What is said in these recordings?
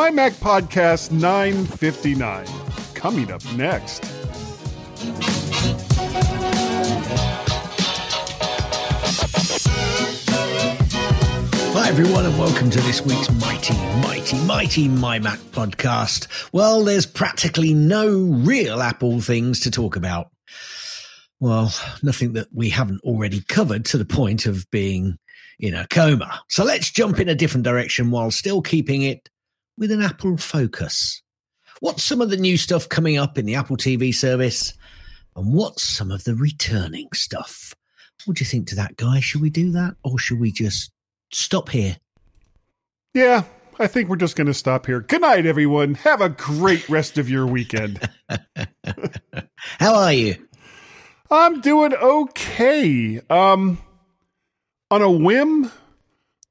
My Mac Podcast 959. Coming up next. Hi, everyone, and welcome to this week's mighty, mighty, mighty My Mac podcast. Well, there's practically no real Apple things to talk about. Well, nothing that we haven't already covered to the point of being in a coma. So let's jump in a different direction while still keeping it with an Apple focus. What's some of the new stuff coming up in the Apple TV service? And what's some of the returning stuff? What do you think to that, guy? Should we do that or should we just stop here? Yeah, I think we're just going to stop here. Good night, everyone. Have a great rest of your weekend. How are you? I'm doing okay. Um, on a whim,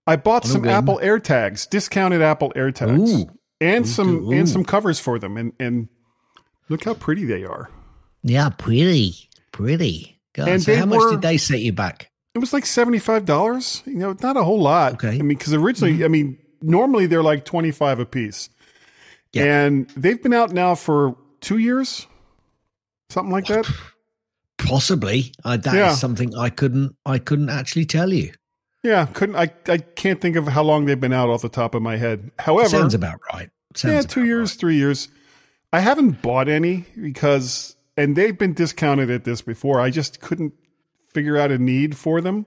I bought some whim? Apple AirTags, discounted Apple AirTags, Ooh. and some Ooh. and some covers for them. And and look how pretty they are. Yeah, pretty, pretty. God, And so how much did they set you back? It was like seventy five dollars. You know, not a whole lot. Okay. I mean, because originally, I mean, normally they're like twenty five a piece, Yeah. and they've been out now for two years, something like that. Possibly. Uh, that is Yeah. something I couldn't. I couldn't actually tell you. Yeah, couldn't I? I can't think of how long they've been out off the top of my head. However, Sounds about right. Sounds yeah, two years, three years. I haven't bought any because, and they've been discounted at this before. I just couldn't figure out a need for them.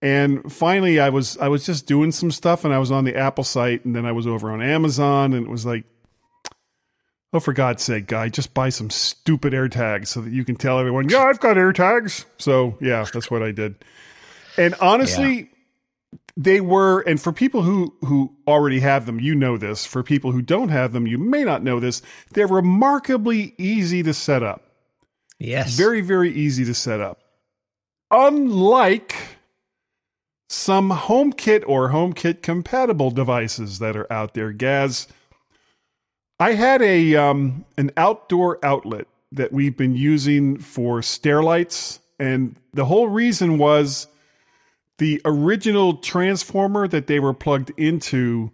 And finally, I was I was just doing some stuff, and I was on the Apple site, and then I was over on Amazon, and it was like, oh, for God's sake, guy, just buy some stupid AirTags so that you can tell everyone, yeah, I've got AirTags. So yeah, that's what I did. And honestly, they were and for people who who already have them you know this. For people who don't have them you may not know this. They're remarkably easy to set up. Yes. very very easy to set up. Unlike some HomeKit or HomeKit compatible devices that are out there Gaz. I had a um an outdoor outlet that we've been using for stair lights and the whole reason was the original transformer that they were plugged into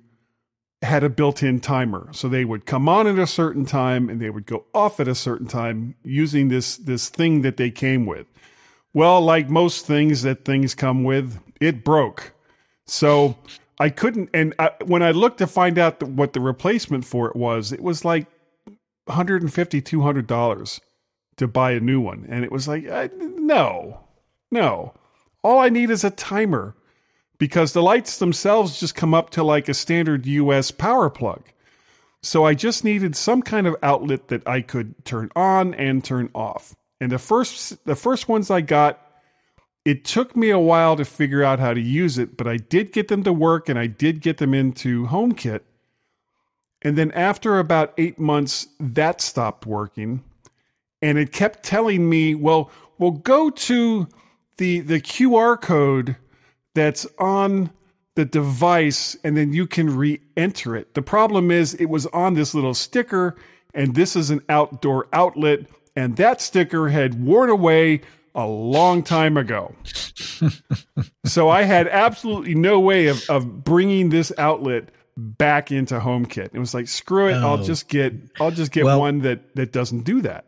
had a built-in timer. So they would come on at a certain time and they would go off at a certain time using this this thing that they came with. Well like most things that things come with it broke. So i couldn't and I, when i looked to find out what the replacement for it was it was like 150 200 dollars to buy a new one. And it was like I, no no all I need is a timer because the lights themselves just come up to like a standard US power plug. So I just needed some kind of outlet that I could turn on and turn off. And the first the first ones I got it took me a while to figure out how to use it, but I did get them to work and I did get them into HomeKit. And then after about 8 months that stopped working and it kept telling me, "Well, well go to the the QR code that's on the device and then you can re-enter it. The problem is it was on this little sticker and this is an outdoor outlet and that sticker had worn away a long time ago. so I had absolutely no way of, of bringing this outlet back into HomeKit. It was like, screw it, I'll Oh. just get I'll just get Well- one that that doesn't do that.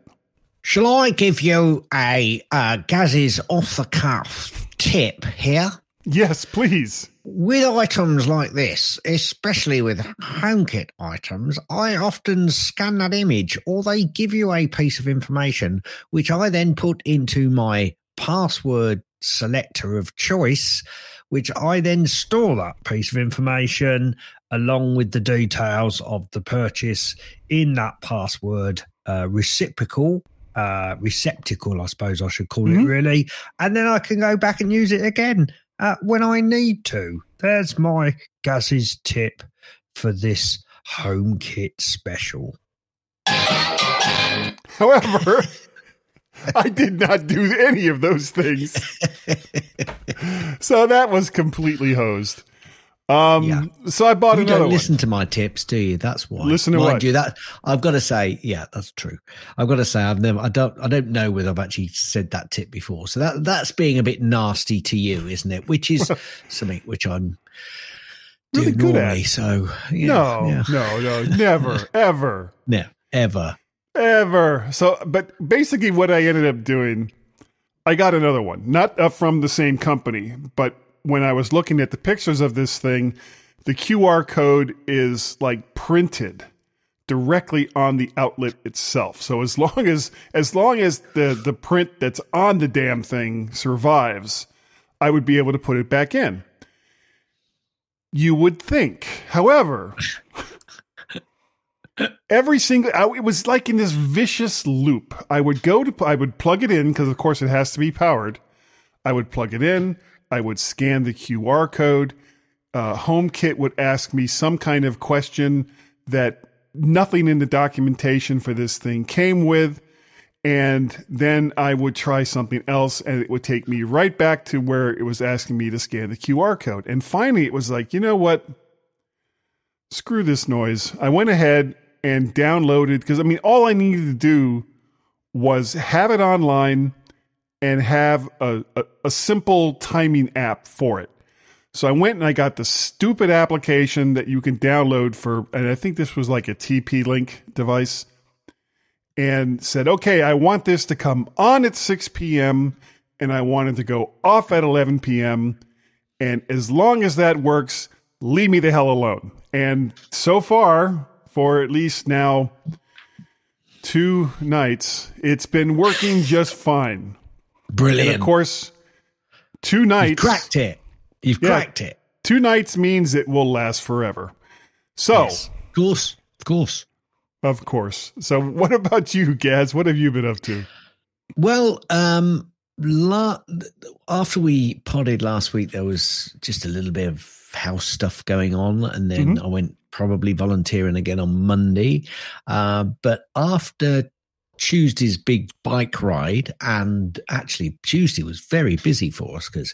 Shall I give you a uh, Gaz's off the cuff tip here? Yes, please. With items like this, especially with HomeKit items, I often scan that image or they give you a piece of information which I then put into my password selector of choice, which I then store that piece of information along with the details of the purchase in that password uh, reciprocal. Uh, receptacle, I suppose I should call Mhm. it really, and then I can go back and use it again uh, when I need to. There's my Gaz's tip for this home kit special. However, I did not do any of those things. so that was completely hosed. Um, Yeah. So I bought You another don't one. listen to my tips, do you? That's why. Listen to Mind what? you, that I've got to say, yeah, that's true. I've got to say, I've never, I don't, I don't know whether I've actually said that tip before. So that that's being a bit nasty to you, isn't it? Which is something which I'm really good normally. at. So yeah, no, yeah. no, no, never, ever, no, ever. ever. So, but basically, what I ended up doing, I got another one, not uh, from the same company, but when I was looking at the pictures of this thing, the QR code is like printed directly on the outlet itself. So as long as as long as the the print that's on the damn thing survives, I would be able to put it back in. You would think. However, every single I, it was like in this vicious loop. I would go to I would plug it in because of course it has to be powered. I would plug it in. I would scan the QR code. Uh, HomeKit would ask me some kind of question that nothing in the documentation for this thing came with. And then I would try something else and it would take me right back to where it was asking me to scan the QR code. And finally, it was like, you know what? Screw this noise. I went ahead and downloaded because I mean, all I needed to do was have it online and have a, a, a simple timing app for it. So I went and I got the stupid application that you can download for, and I think this was like a TP Link device, and said, okay, I want this to come on at 6 p.m. and I want it to go off at 11 p.m. And as long as that works, leave me the hell alone. And so far, for at least now two nights, it's been working just fine. Brilliant. And of course, two nights. You've cracked it. You've Yeah. cracked it. Two nights means it will last forever. So, Yes. Of course. Of course. of course. So, what about you, Gaz? What have you been up to? Well, um, la- after we podded last week, there was just a little bit of house stuff going on, and then I went probably volunteering again on Monday. Uh, but after Tuesday's big bike ride, and actually Tuesday was very busy for us because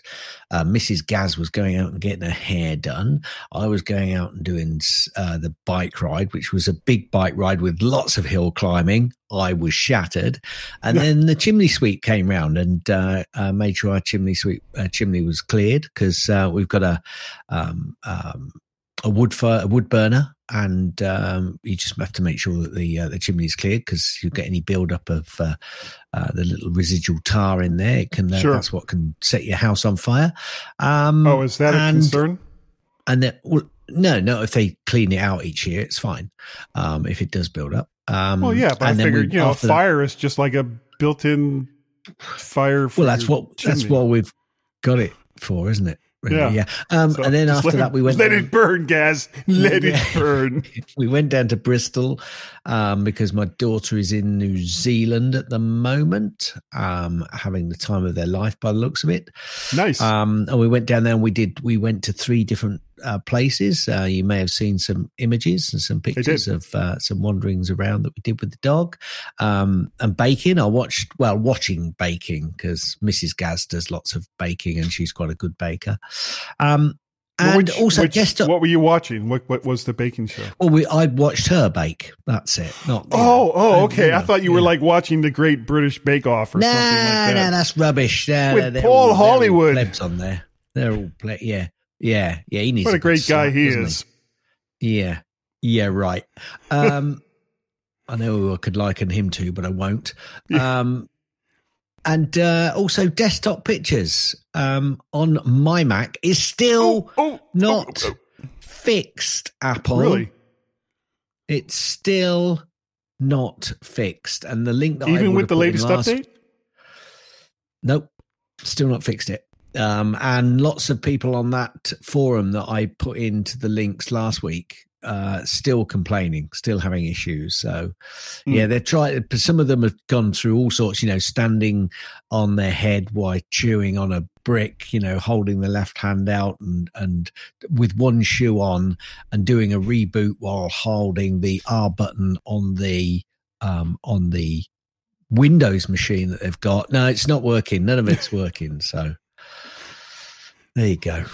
uh, Mrs. Gaz was going out and getting her hair done. I was going out and doing uh, the bike ride, which was a big bike ride with lots of hill climbing. I was shattered, and then the chimney sweep came round and uh, uh, made sure our chimney sweep uh, chimney was cleared because uh, we've got a um, um, a wood fire, a wood burner, and um, you just have to make sure that the uh, the chimney is cleared because you get any build up of uh, uh, the little residual tar in there. It can uh, Sure. that's what can set your house on fire. Um, Oh, is that a and- concern? and then well, no, no. If they clean it out each year, it's fine. Um, if it does build up. Um, Well, yeah, but I and then we- figured, you know, fire is just like a built in fire. Well, that's what that's what we've got it for, isn't it? Really? Yeah. yeah. Um, So and then after that, we went. Let down- it burn, Gaz. Let Yeah. it burn. we went down to Bristol um, because my daughter is in New Zealand at the moment, um, having the time of their life by the looks of it. Nice. Um, and we went down there and we did. We went to three different uh, places. Uh, you may have seen some images and some pictures of uh, some wanderings around that we did with the dog. Um, and baking, I watched. Well, watching baking because Mrs. Gaz does lots of baking and she's quite a good baker. Um, and which- also which- guest. what were you watching? What what was the baking show? Well, we, I watched her bake. That's it. Not Oh, know, oh, okay. I thought you were like watching the Great British Bake Off or Nah, something like nah, that's rubbish. Nah, With they're Paul all- Hollywood. on there. They're all ple- yeah, yeah, yeah. He needs what a good great guy slap, he is. Yeah, yeah, right. Um, I know I could liken him to, but I won't. Yeah. Um, and uh, also desktop pictures um, on my Mac is still Oh, oh, not oh, fixed. oh, Apple, really? it's still not fixed. And the link that I Even with the latest last- update? Nope, still not fixed it. Um, and lots of people on that forum that I put into the links last week uh, still complaining, still having issues. So, Hmm. yeah, they're trying. Some of them have gone through all sorts. You know, standing on their head while chewing on a brick. You know, holding the left hand out and and with one shoe on, and doing a reboot while holding the R button on the um, on the Windows machine that they've got. No, it's not working. None of it's working. So there you go.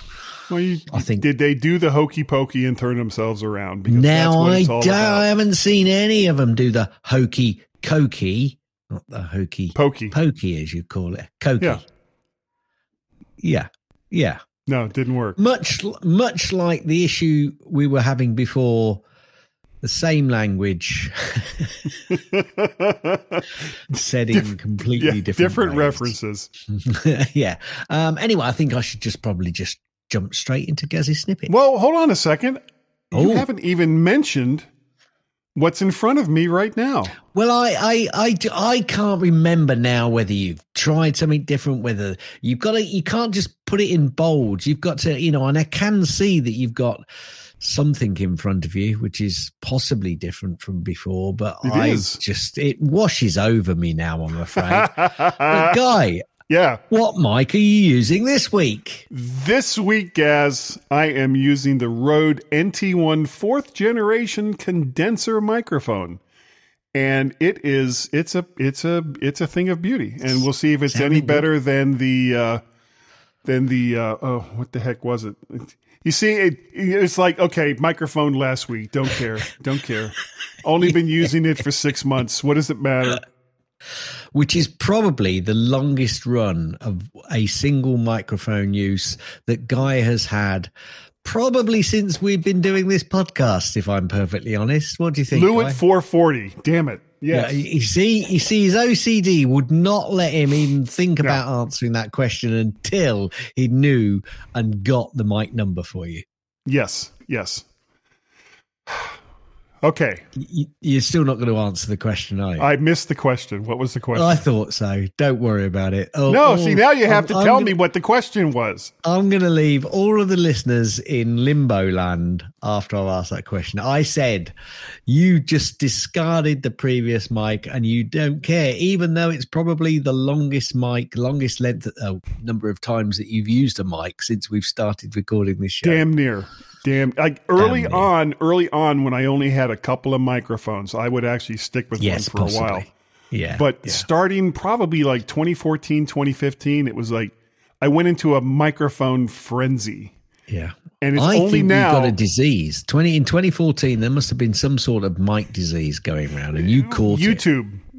Well, you, I think- did they do the hokey pokey and turn themselves around? Because that's Now what I don't, I haven't seen any of them do the hokey cokey, not the hokey Pokey. pokey as you call it, cokey. Yeah. Yeah, yeah, No, it didn't work. Much much like the issue we were having before the same language said in completely Yeah, different different ways. references. yeah. Um, anyway, I think I should just probably just jump straight into Gazzy snippet. Well, hold on a second. You Oh. haven't even mentioned what's in front of me right now. Well, I, I, I can't remember now whether you've tried something different, whether you've got to, you can't just put it in bold. You've got to, you know, and I can see that you've got something in front of you, which is possibly different from before, but It I is. just, it washes over me now, I'm afraid. but Guy, yeah. what mic are you using this week? This week, Gaz, I am using the Rode NT1 fourth generation condenser microphone. And it is it's a it's a it's a thing of beauty. And we'll see if it's any Sounding good. better than the uh than the uh oh what the heck was it? You see it it's like okay, microphone last week, don't care. Don't care. Only been using it for 6 months. What does it matter? which is probably the longest run of a single microphone use that Guy has had probably since we've been doing this podcast, if I'm perfectly honest. What do you think? Lewitt Guy? 440. Damn it. Yeah, you see, you see, his OCD would not let him even think No. about answering that question until he knew and got the mic number for you. Yes. Yes. Okay. You- You're still not going to answer the question, are you? I missed the question. What was the question? I thought so. Don't worry about it. Oh, no, see, now you have to I'm- tell I'm me what the question was. I'm going to leave all of the listeners in limbo land after I've asked that question. I said you just discarded the previous mic and you don't care, even though it's probably the longest mic, longest length uh, number of times that you've used a mic since we've started recording this show. Damn near. Damn. Like early Damn on, early on, when I only had a couple of microphones, I would actually stick with Yes, one for a while. Yeah. But yeah. starting probably like 2014, 2015, it was like I went into a microphone frenzy. yeah. And it's I only think now. you've got a disease. Twenty in 2014, there must have been some sort of mic disease going around, and you caught it.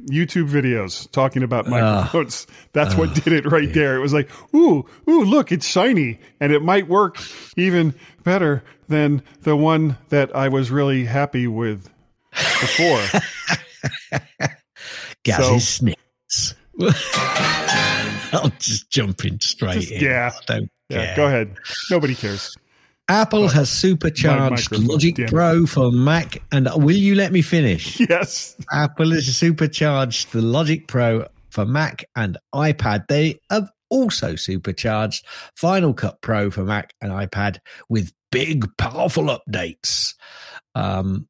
YouTube, videos talking about Ah. microphones. That's what did it right there. It was like, ooh, ooh, look, it's shiny, and it might work even better than the one that I was really happy with before. Gaz's snips. I'm just jumping straight Just- in. yeah. I don't yeah, care. go ahead. Nobody cares. Apple has supercharged Logic. Pro for Mac, and will you let me finish? Yes. Apple has supercharged the Logic Pro for Mac and iPad. They have also supercharged Final Cut Pro for Mac and iPad with big, powerful updates. Um,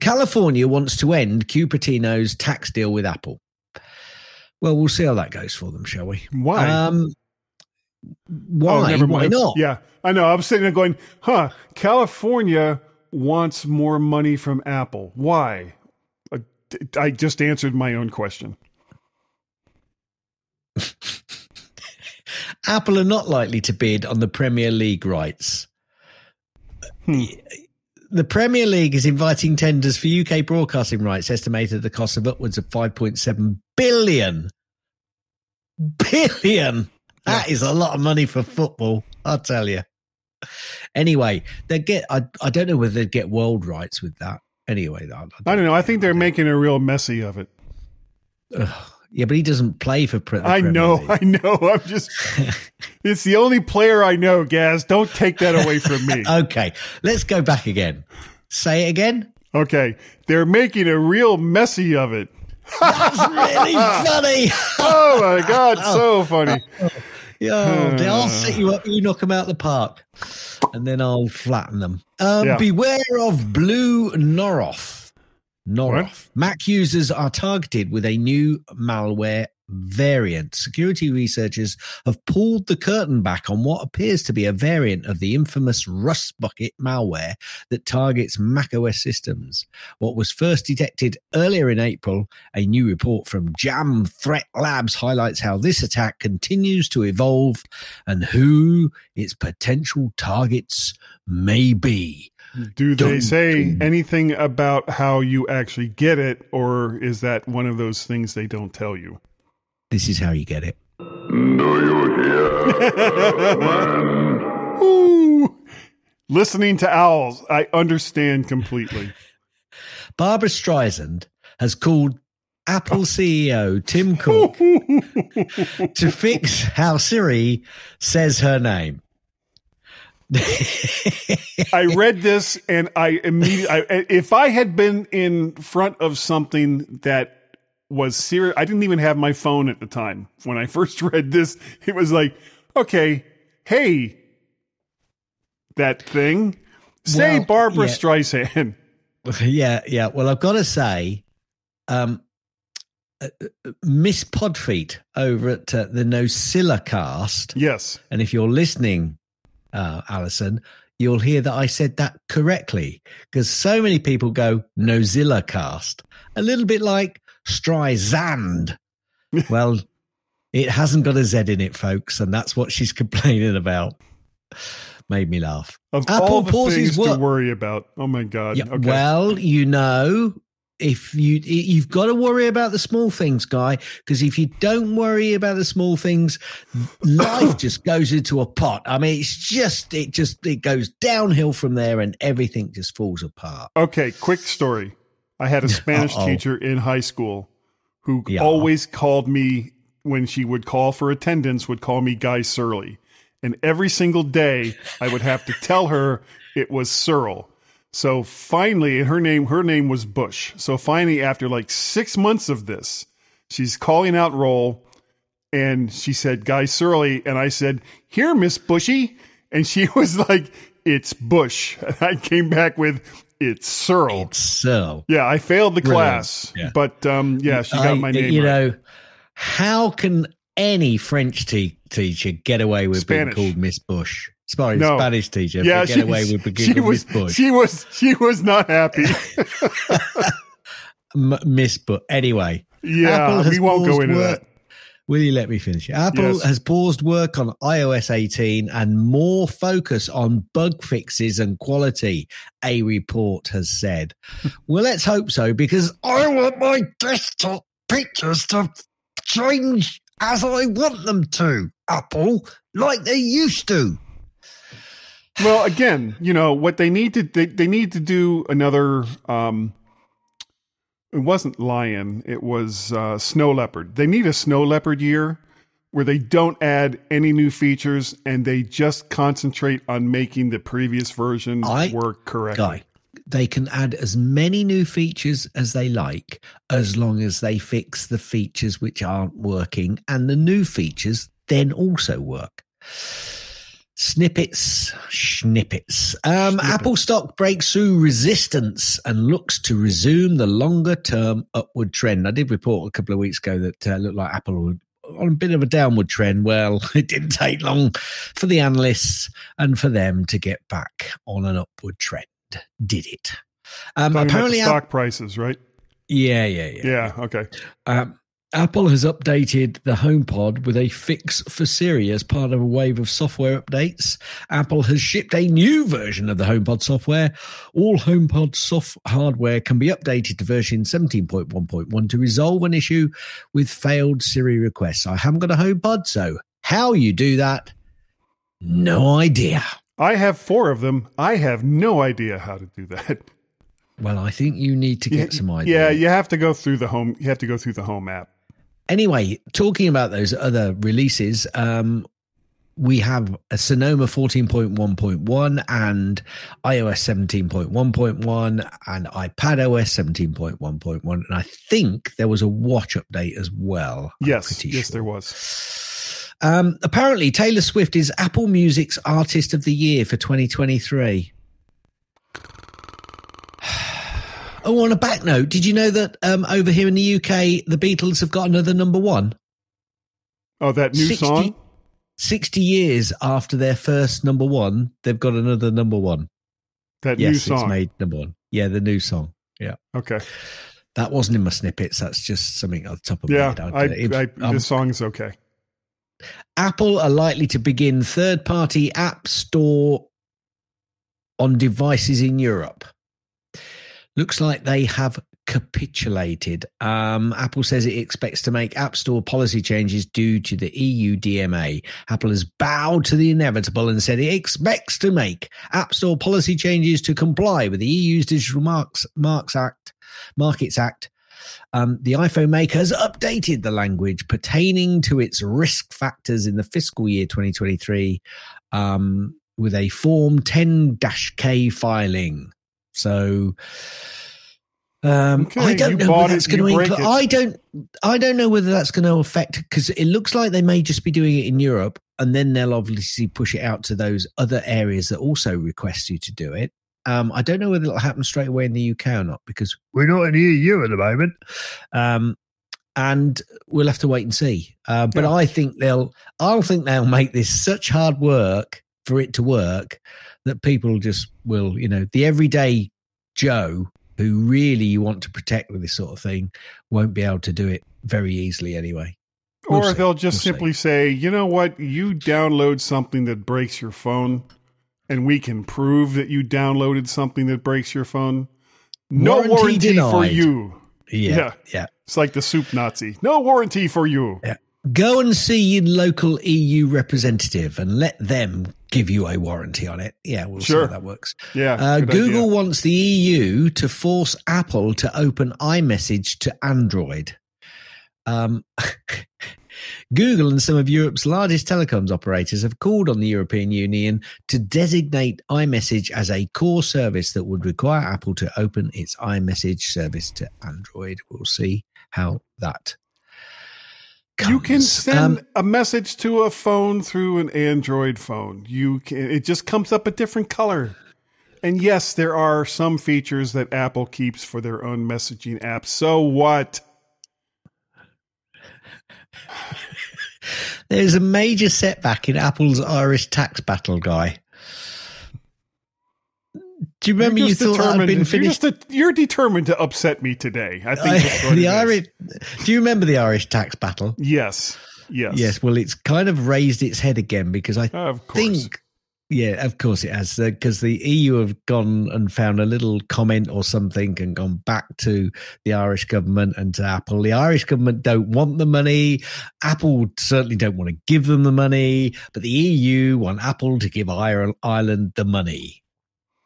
California wants to end Cupertino's tax deal with Apple. Well, we'll see how that goes for them, shall we? Why? Um, why? Oh, never Why not? Yeah, I know. I'm sitting there going, huh, California wants more money from Apple. Why? Uh, I just answered my own question. Apple are not likely to bid on the Premier League rights. Hmm. The Premier League is inviting tenders for UK broadcasting rights, estimated at the cost of upwards of 5.7 billion. Billion! That is a lot of money for football, I'll tell you. Anyway, they get. I, I don't know whether they'd get world rights with that. Anyway, I, I don't know. I think they're making a real messy of it. yeah, but he doesn't play for. Pre- I know. League. I know. I'm just. it's the only player I know, Gaz. Don't take that away from me. okay, let's go back again. Say it again. Okay. They're making a real messy of it. That's really funny. Oh my God. So funny. Oh. Yo, I'll set you up. You knock them out the park, and then I'll flatten them. Um, Yeah. Beware of Blue Noroth. Noroff. What? Mac users are targeted with a new malware variant. Security researchers have pulled the curtain back on what appears to be a variant of the infamous RustBucket malware that targets macOS systems. What was first detected earlier in April, a new report from Jamf Threat Labs highlights how this attack continues to evolve and who its potential targets may be. Do they say anything about how you actually get it, or is that one of those things they don't tell you? This is how you get it. Do you hear, man? Ooh. Listening to owls, I understand completely. Barbra Streisand has called Apple CEO Tim Cook to fix how Siri says her name. I read this and I immediately, I, if I had been in front of something that was serious, I didn't even have my phone at the time. When I first read this, it was like, okay, hey, that thing, say Well, Barbra yeah. Streisand. yeah, yeah. Well, I've got to say, um, uh, uh, Miss Podfeet over at uh, the Nosilla cast, Yes. and if you're listening, uh, Allison, you'll hear that I said that correctly because so many people go Nozilla cast, a little bit like Streisand. well, it hasn't got a Z in it, folks, and that's what she's complaining about. Made me laugh. Of Apple all the pauses things to worry about. Oh my God. Yeah, okay. Well, you know, if you you've got to worry about the small things, guy, because if you don't worry about the small things, life just goes into a pot. I mean, it's just it just it goes downhill from there, and everything just falls apart. Okay, quick story. I had a Spanish Uh-oh. teacher in high school who Yeah. always called me when she would call for attendance would call me Guy Surly. And every single day I would have to tell her it was Searle. So finally, and her name her name was Bush. So finally after like 6 months of this, she's calling out roll and she said Guy Surly and I said, "Here, Miss Bushy." And she was like, "It's Bush." And I came back with it's Searle. So, Yeah, I failed the Brilliant. class, Yeah. but um, yeah, she got I- my name You right. know, how can any French te- teacher get away with Spanish. being called Miss Bush? Sorry, No. Spanish teacher yeah, get away with being she called was Miss Bush. she was she was not happy. M- Miss Bush. Anyway, yeah, we won't go into work- that. Will you let me finish? Apple Yes. has paused work on iOS 18 and more focus on bug fixes and quality, a report has said. well, let's hope so because I want my desktop pictures to change as I want them to, Apple, like they used to. Well, again, you know what they need to they, they need to do another. Um, it wasn't lion; it was uh, snow leopard. They need a snow leopard year where they don't add any new features and they just concentrate on making the previous version I- work correctly. Guy, they can add as many new features as they like as long as they fix the features which aren't working and the new features then also work. Snippets, snippets. Um, Snippet. Apple stock breaks through resistance and looks to resume the longer term upward trend. I did report a couple of weeks ago that uh, looked like Apple would on a bit of a downward trend. Well, it didn't take long for the analysts and for them to get back on an upward trend. Did it? Um, apparently, stock prices, right? yeah, yeah, yeah. Yeah. Okay. Um, Apple has updated the HomePod with a fix for Siri as part of a wave of software updates. Apple has shipped a new version of the HomePod software. All HomePod soft hardware can be updated to version 17.1.1 to resolve an issue with failed Siri requests. I haven't got a HomePod, so how you do that? No idea. I have four of them. I have no idea how to do that. Well, I think you need to get some ideas. Yeah, you have to go through the home. You have to go through the home app. Anyway, talking about those other releases, um, we have a Sonoma 14.1.1 and iOS 17.1.1 and iPad OS 17.1.1. And I think there was a watch update as well. Yes, yes, sure. there was. Um, apparently, Taylor Swift is Apple Music's Artist of the Year for 2023. Oh, on a back note, did you know that um, over here in the UK, the Beatles have got another number one? Oh, that new 60 song. 60 years after their first number one, they've got another number one. That new Yes, it's song. made number one. Yeah, the new song. Yeah. Okay. That wasn't in my snippets. That's just something on the top of my Yeah, head. I, it- I, um, this song is okay. Apple are likely to begin third party app store on devices in Europe. Looks like they have capitulated. Um, Apple says it expects to make App Store policy changes due to the EU DMA. Apple has bowed to the inevitable and said it expects to make App Store policy changes to comply with the EU's Digital Marks, Marks Act, Markets Act. Um, the iPhone maker has updated the language pertaining to its risk factors in the fiscal year 2023 um, with a Form 10 K filing. So um, Okay, I don't know whether that's going to I don't. I don't know whether that's going to affect because it looks like they may just be doing it in Europe, and then they'll obviously push it out to those other areas that also request you to do it. Um, I don't know whether it'll happen straight away in the UK or not because we're not in the EU at the moment. Um, and we'll have to wait and see. Uh, but Yeah. I think they'll. I'll think they'll make this such hard work for it to work that people just will. You know, the everyday Joe who really you want to protect with this sort of thing won't be able to do it very easily anyway. We'll or see. they'll just We'll see. simply say, you know what, you download something that breaks your phone, and we can prove that you downloaded something that breaks your phone. No Warranty warranty, for you. Yeah, Yeah. yeah. It's like the soup Nazi. No warranty for you. Go and see your local EU representative and let them give you a warranty on it. Yeah, we'll see how that works. Yeah. Uh, Google idea. wants the EU to force Apple to open iMessage to Android. Um, Google and some of Europe's largest telecoms operators have called on the European Union to designate iMessage as a core service that would require Apple to open its iMessage service to Android. We'll see how that You can send Um, a message to a phone through an Android phone. You can it just comes up a different color. And yes, there are some features that Apple keeps for their own messaging apps. So what? There's a major setback in Apple's Irish tax battle, guy. Do you remember You're thought I'd been you're finished? just a- you're determined to upset me today. I think the. Irish. Do you remember the Irish tax battle? Yes. Yes. Yes. Well, it's kind of raised its head again because I Of think, yeah, of course it has, uh, because the EU have gone and found a little comment or something and gone back to the Irish government and to Apple. The Irish government don't want the money. Apple certainly don't want to give them the money, but the EU want Apple to give Ireland the money.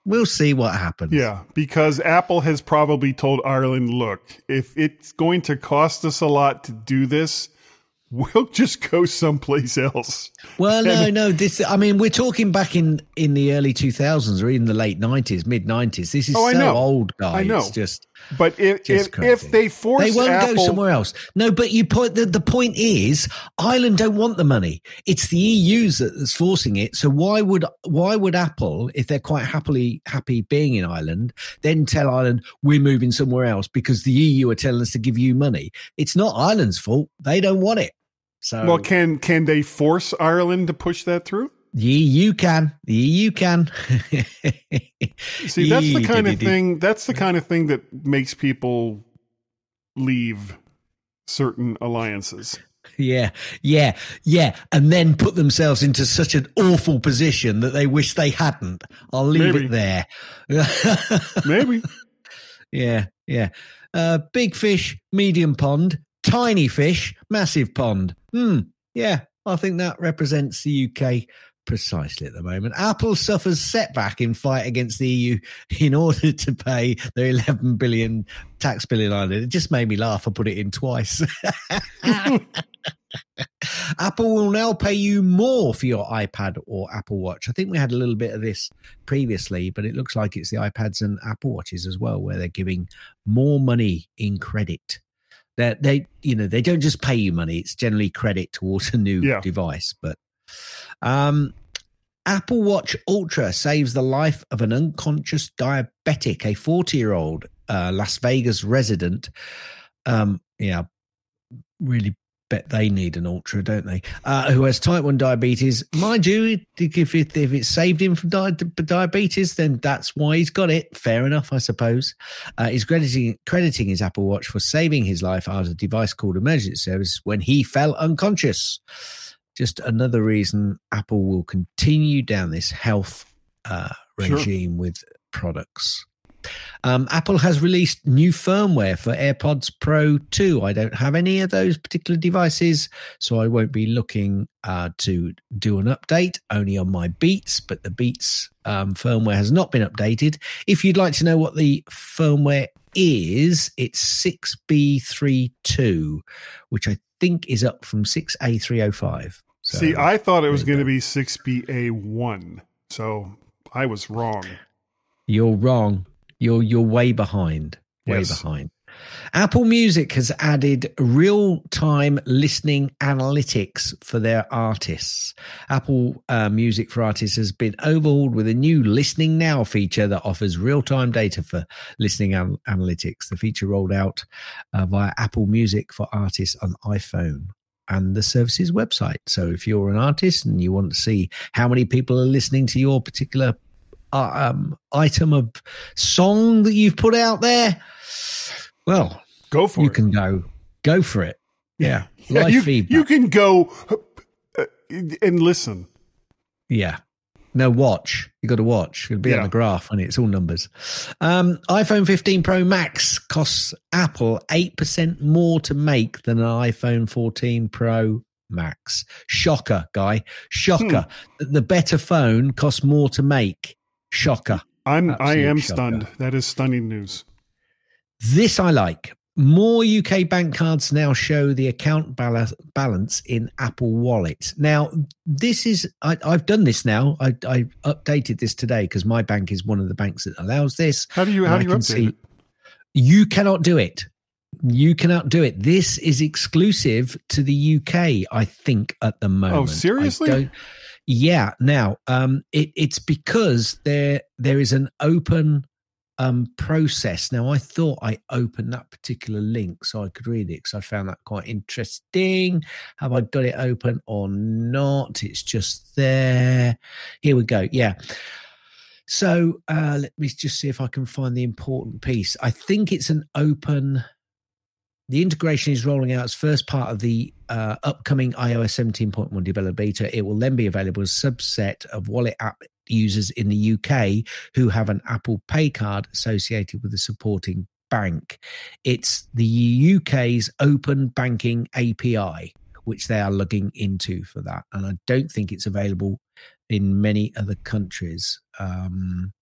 We'll see what happens. Yeah, because Apple has probably told Ireland, look, if it's going to cost us a lot to do this, we'll just go someplace else. Well, no, no. This, I mean, we're talking back in in the early two thousands or even the late nineties, mid nineties. This is Oh, so old, guys. I know. It's just But if Just if, crazy. if they force they won't Apple, go somewhere else. No, but you point the, the point is Ireland don't want the money. It's the EU's that's forcing it. So why would why would Apple, if they're quite happily happy being in Ireland, then tell Ireland we're moving somewhere else because the EU are telling us to give you money? It's not Ireland's fault. They don't want it. So well, can can they force Ireland to push that through? The EU can. The EU can. See, that's the kind of thing. That's the kind of thing that makes people leave certain alliances. Yeah, yeah, yeah, and then put themselves into such an awful position that they wish they hadn't. I'll leave Maybe. it there. Maybe. yeah, yeah. Uh, big fish, medium pond. Tiny fish, massive pond. Hmm. Yeah, I think that represents the UK precisely at the moment. Apple suffers setback in fight against the EU in order to pay their 11 billion tax bill in Ireland. It just made me laugh. I put it in twice. Apple will now pay you more for your iPad or Apple Watch. I think we had a little bit of this previously, but it looks like it's the iPads and Apple Watches as well, where they're giving more money in credit. They, they, you know, they don't just pay you money; it's generally credit towards a new Yeah. device. But um, Apple Watch Ultra saves the life of an unconscious diabetic, a 40 year old uh, Las Vegas resident. Um, yeah, really bet they need an Ultra, don't they? Uh, who has type 1 diabetes. Mind you, if it, if it saved him from di- diabetes, then that's why he's got it. Fair enough, I suppose. Uh, he's crediting, crediting his Apple Watch for saving his life as a device called emergency service when he fell unconscious just another reason Apple will continue down this health uh, Sure. regime with products. Um, Apple has released new firmware for AirPods Pro 2. I don't have any of those particular devices, so I won't be looking uh, to do an update only on my Beats, but the Beats um, firmware has not been updated. If you'd like to know what the firmware is, it's 6B32, which I think is up from 6A305. So, See, I thought it was going to be 6BA1, so I was wrong. You're wrong. You're you're way behind. Way yes. behind. Apple Music has added real time listening analytics for their artists. Apple uh, Music for Artists has been overhauled with a new Listening Now feature that offers real time data for listening an- analytics. The feature rolled out uh, via Apple Music for Artists on iPhone and the service's website. So if you're an artist and you want to see how many people are listening to your particular uh, um, item of song that you've put out there, well, go for you it. You can go, go for it. Yeah, yeah you, feedback. You can go uh, and listen. Yeah. No, watch. You got to watch. It'll be yeah. on the graph, and it's all numbers. Um, iPhone 15 Pro Max costs Apple eight percent more to make than an iPhone 14 Pro Max. Shocker, guy. Shocker. Hmm. The better phone costs more to make. Shocker. I'm Absolute I am shocker. stunned. That is stunning news. This I like. More UK bank cards now show the account balance in Apple Wallet. Now, this is, I, have done this now. I, I updated this today because my bank is one of the banks that allows this. How do you, how do you update see, it? You cannot do it. You cannot do it. This is exclusive to the UK, I think, at the oh, moment. Oh, seriously? Yeah. Now, um, it, it's because there there is an open um, process. Now, I thought I opened that particular link so I could read it because I found that quite interesting. Have I got it open or not? It's just there. Here we go. Yeah. So uh, let me just see if I can find the important piece. I think it's an open the integration is rolling out as first part of the uh, upcoming iOS 17.1 developer beta. It will then be available as a subset of wallet app users in the UK who have an Apple Pay card associated with the supporting bank. It's the UK's open banking API, which they are looking into for that. And I don't think it's available in many other countries. Um,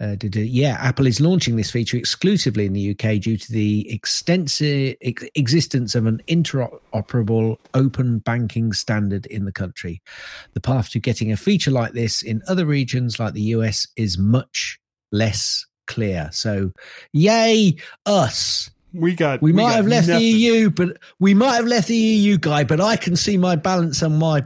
uh, yeah, Apple is launching this feature exclusively in the UK due to the extensive ex- existence of an interoperable open banking standard in the country. The path to getting a feature like this in other regions like the US is much less clear. So, yay, us. We got. We, we might got have left nothing. the EU, but we might have left the EU guy. But I can see my balance on my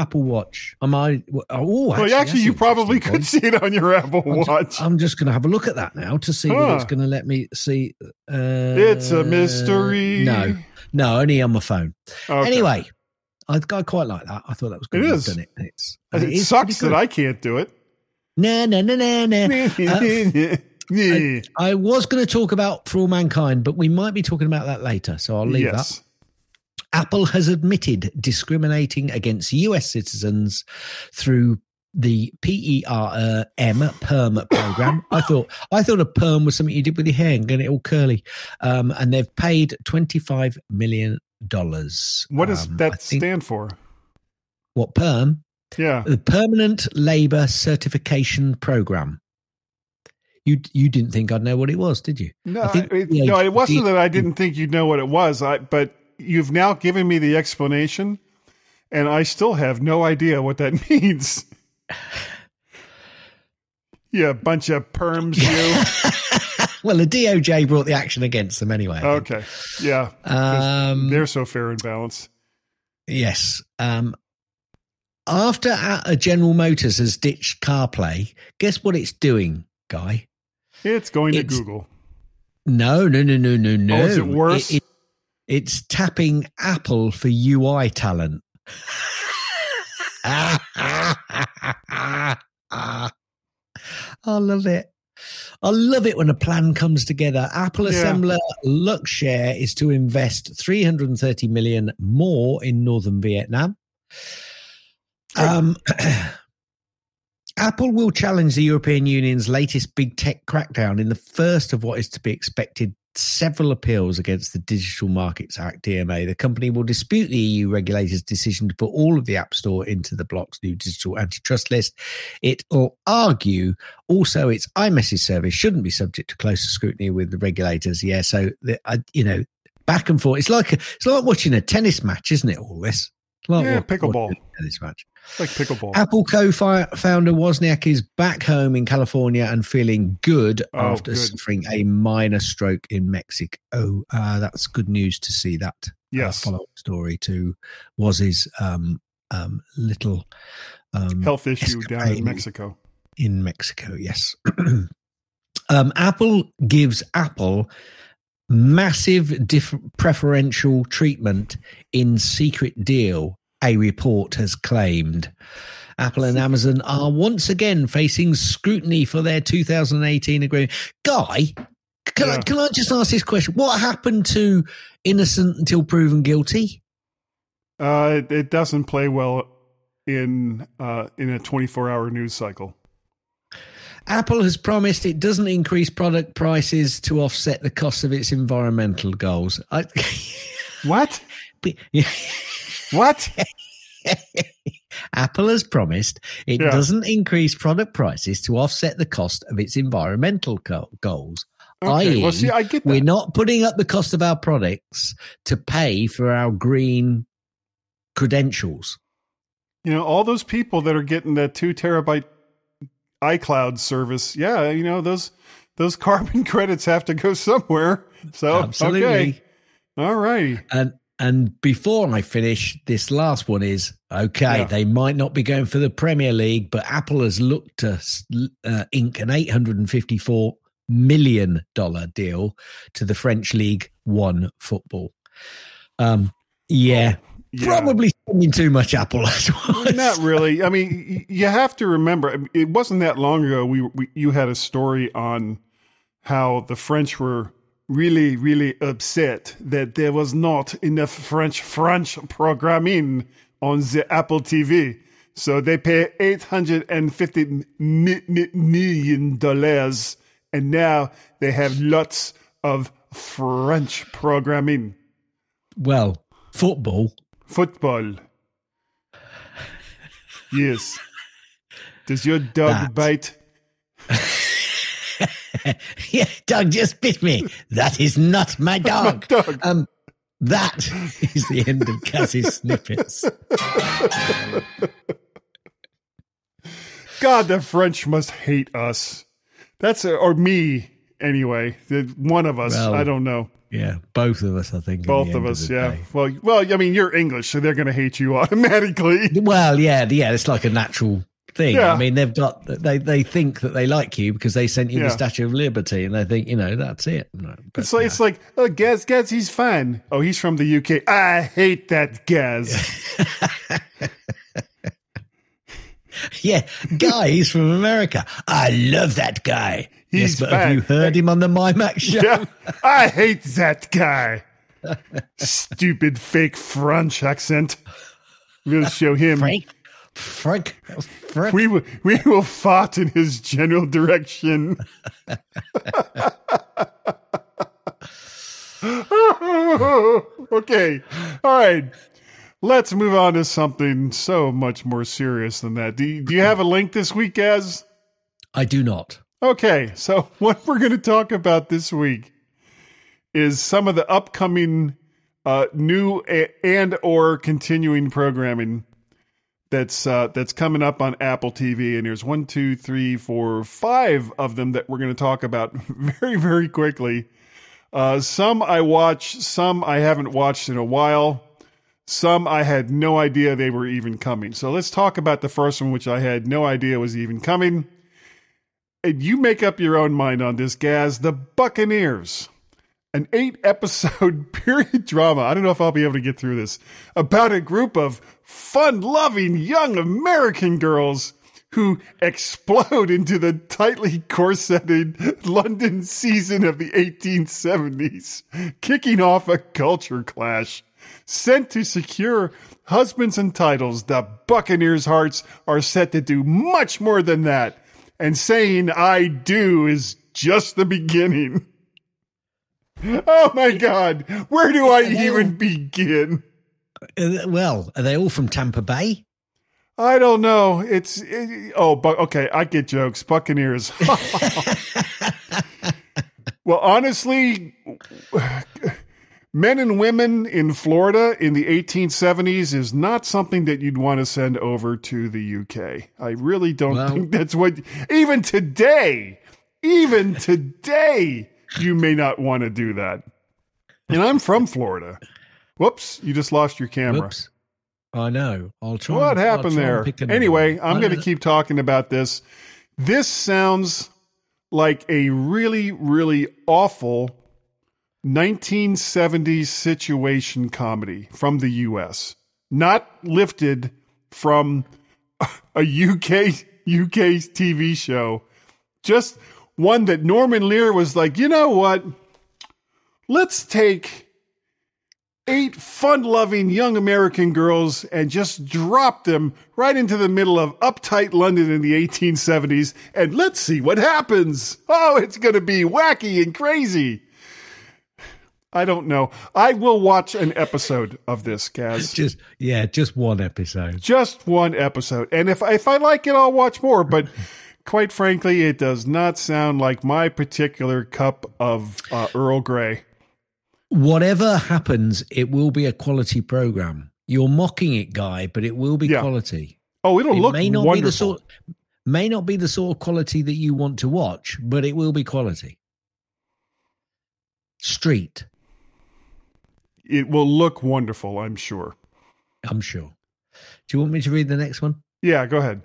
Apple Watch. Am I? Oh, actually, well, actually you probably could see it on your Apple I'm Watch. Just, I'm just going to have a look at that now to see huh. whether it's going to let me see. Uh, it's a mystery. No, no, only on my phone. Okay. Anyway, I, I, quite like that. I thought that was good. It is. Done it. It's, it, it sucks that I can't do it. No, no, no, no, no. I, I, was going to talk about For All Mankind, but we might be talking about that later, so I'll leave yes. that. Apple has admitted discriminating against US citizens through the PERM perm program. I thought I thought a perm was something you did with your hair and get it all curly. Um, and they've paid twenty five million dollars. What does um, that stand for? What perm? Yeah, the Permanent Labor Certification Program. You you didn't think I'd know what it was, did you? No, think, it, no, it wasn't that I didn't think you'd know what it was. I but you've now given me the explanation, and I still have no idea what that means. yeah, bunch of perms, you. well, the DOJ brought the action against them anyway. Okay, yeah, um, they're so fair and balanced. Yes. Um, after a General Motors has ditched CarPlay, guess what it's doing, Guy? It's going it's, to Google. No, no, no, no, no, no. Oh, is it worse? It, it, it's tapping Apple for UI talent. I love it. I love it when a plan comes together. Apple yeah. assembler Luxshare is to invest 330 million more in northern Vietnam. Um, Apple will challenge the European Union's latest big tech crackdown in the first of what is to be expected several appeals against the Digital Markets Act DMA. The company will dispute the EU regulator's decision to put all of the App Store into the bloc's new digital antitrust list. It will argue also its iMessage service shouldn't be subject to closer scrutiny with the regulators. Yeah, so the, uh, you know, back and forth. It's like it's like watching a tennis match, isn't it? All this. Yeah, pickleball. a match. Like pickleball. Apple co-founder Wozniak is back home in California and feeling good Oh, after good. suffering a minor stroke in Mexico. Oh, uh, that's good news to see that uh, Yes. follow-up story to Woz's um, um, little um, Health issue down in Mexico. in Mexico. Yes. um, Apple gives Apple massive diff- preferential treatment in secret deal. A report has claimed. Apple and Amazon are once again facing scrutiny for their 2018 agreement. Guy, can, I, can I just ask this question? What happened to innocent until proven guilty? Uh, it, it doesn't play well in uh, in a 24 hour news cycle. Apple has promised it doesn't increase product prices to offset the cost of its environmental goals. I, What? What? Apple has promised it Yeah. doesn't increase product prices to offset the cost of its environmental go- goals. Okay. i.e., well, see, I get we're not putting up the cost of our products to pay for our green credentials. You know, all those people that are getting that two terabyte iCloud service. Yeah, you know those those carbon credits have to go somewhere. So Absolutely. okay, all righty. And and before I finish, this last one is okay. Yeah. They might not be going for the Premier League, but Apple has looked to uh, ink an eight hundred and fifty-four million dollar deal to the French League One football. Um, yeah, Yeah. probably spending too much Apple as well. Not really. I mean, you have to remember, it wasn't that long ago. We, we you had a story on how the French were really, really upset that there was not enough French French programming on the Apple TV. So they pay eight hundred and fifty mi- mi- million dollars, and now they have lots of French programming. Well, football. Football. Yes. Does your dog That. bite? yeah, Doug just bit me. That is not my dog. dog. Um, that is the end of Cassie's snippets. God, the French must hate us. That's or me anyway. The one of us. Well, I don't know. Yeah, both of us, I think. Both of us. the yeah. day. Well, well. I mean, you're English, so they're going to hate you automatically. Well, yeah, yeah. It's like a natural thing. Yeah. I mean, they've got they they think that they like you because they sent you Yeah. the Statue of Liberty, and they think you know that's it. No, but It's like it's like oh, Gaz. Gaz, he's fine. Oh, he's from the UK. I hate that Gaz. yeah, guy, he's from America. I love that guy. He's yes, but have you heard him on the MyMac show? yeah, I hate that guy. Stupid fake French accent. We'll show him. Frank, Frank, Frank. We will, we will fart in his general direction. okay. All right. Let's move on to something so much more serious than that. Do you, do you have a link this week, Gaz? I do not. Okay. So, what we're going to talk about this week is some of the upcoming uh, new a- and or continuing programming that's uh, that's coming up on Apple TV, and there's one, two, three, four, five of them that we're going to talk about very, very quickly. Uh, some I watch, some I haven't watched in a while. Some I had no idea they were even coming. So let's talk about the first one, which I had no idea was even coming. And you make up your own mind on this, Gaz. The Buccaneers an eight episode period drama. I don't know if I'll be able to get through this about a group of fun loving young American girls who explode into the tightly corseted London season of the 1870s, kicking off a culture clash. Sent to secure husbands and titles, the Buccaneers' hearts are set to do much more than that. And saying I do is just the beginning. Oh my God. Where do I even begin? Uh, Well, are they all from Tampa Bay? I don't know. It's it, oh, but okay, I get jokes. Buccaneers. well, honestly, men and women in Florida in the 1870s is not something that you'd want to send over to the UK. I really don't Well- think that's what even today, even today, you may not want to do that. And I'm from Florida. Whoops, you just lost your camera. Whoops. I know. I'll try. What and- happened try there? Anyway, one. I'm going to keep talking about this. This sounds like a really, really awful 1970s situation comedy from the US, not lifted from a UK UK TV show. Just one that Norman Lear was like, you know what? Let's take eight fun loving young American girls and just drop them right into the middle of uptight London in the 1870s and let's see what happens. Oh, it's going to be wacky and crazy. I don't know. I will watch an episode of this, Gaz. Just yeah, just one episode. Just one episode. And if if I like it, I'll watch more, but quite frankly, it does not sound like my particular cup of uh, Earl Grey. Whatever happens, it will be a quality program. You're mocking it, guy, but it will be Yeah. quality. Oh, it'll It look may not wonderful. be the sort may not be the sort of quality that you want to watch, but it will be quality. Street, it will look wonderful, I'm sure. I'm sure. Do you want me to read the next one? Yeah, go ahead.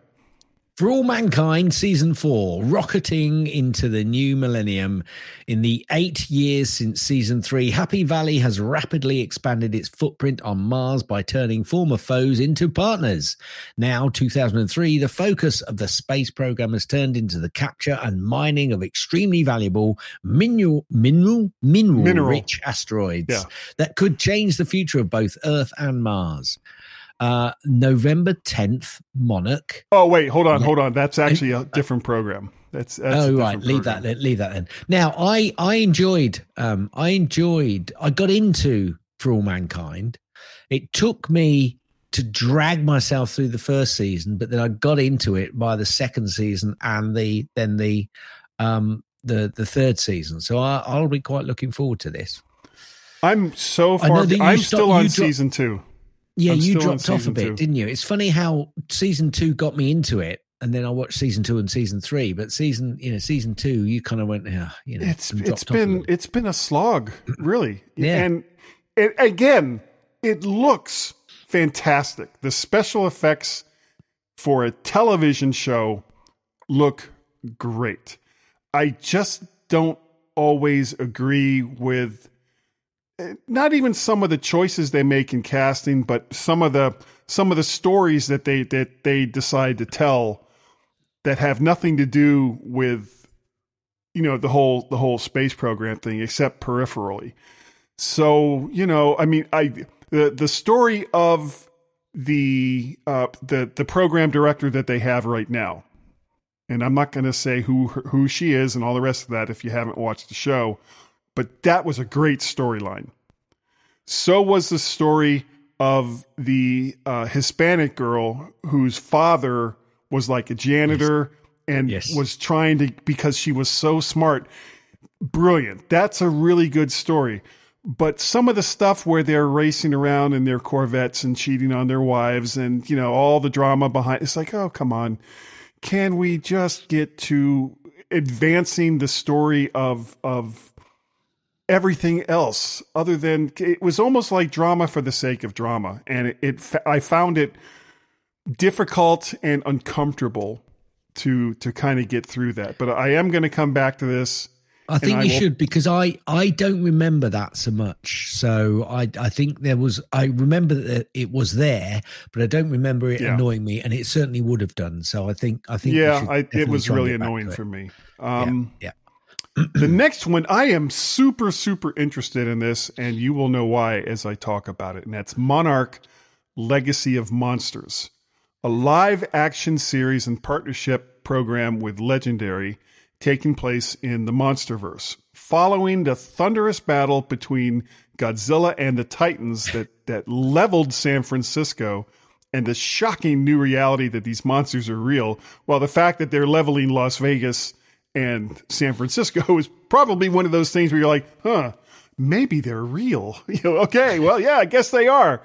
For All Mankind, Season 4, rocketing into the new millennium. In the eight years since Season 3, Happy Valley has rapidly expanded its footprint on Mars by turning former foes into partners. Now, 2003, the focus of the space program has turned into the capture and mining of extremely valuable mineral, mineral, mineral, Mineral. rich asteroids Yeah. that could change the future of both Earth and Mars. Uh, November 10th, Monarch. Oh, wait, hold on, hold on. That's actually a different program. That's, that's oh right, leave that. program. Then, leave that then. Now, I I enjoyed. Um, I enjoyed. I got into For All Mankind. It took me to drag myself through the first season, but then I got into it by the second season and the then the um the the third season. So I, I'll be quite looking forward to this. I'm so far. I'm stop- still on drop- season two. Yeah, I'm you dropped off a bit, two. didn't you? It's funny how season two got me into it, and then I watched season two and season three. But season, you know, season two, you kind of went, yeah, you know, It's and it's dropped off a been it's been a slog, really. Yeah. And it, again, it looks fantastic. The special effects for a television show look great. I just don't always agree with not even some of the choices they make in casting, but some of the some of the stories that they that they decide to tell that have nothing to do with you know the whole the whole space program thing except peripherally. So you know, I mean, I the the story of the uh, the the program director that they have right now, and I'm not going to say who who she is and all the rest of that if you haven't watched the show, but that was a great storyline. So was the story of the uh, Hispanic girl whose father was like a janitor and Yes. was trying to because she was so smart. Brilliant. That's a really good story. But some of the stuff where they're racing around in their Corvettes and cheating on their wives and, you know, all the drama behind it's like, oh, come on. Can we just get to advancing the story of of everything else other than it was almost like drama for the sake of drama and it, it I found it difficult and uncomfortable to to kind of get through that but I am going to come back to this I think I you will- should because I I don't remember that so much. So I I think there was I remember that it was there, but I don't remember it Yeah. annoying me, and it certainly would have done. So I think I think yeah I, it was really annoying for me um yeah. The next one, I am super, super interested in this, and you will know why as I talk about it. And that's Monarch Legacy of Monsters, a live action series and partnership program with Legendary taking place in the Monsterverse. Following the thunderous battle between Godzilla and the Titans that, that leveled San Francisco and the shocking new reality that these monsters are real, while the fact that they're leveling Las Vegas and San Francisco is probably one of those things where you're like, huh, maybe they're real. You know, okay, well, yeah, I guess they are.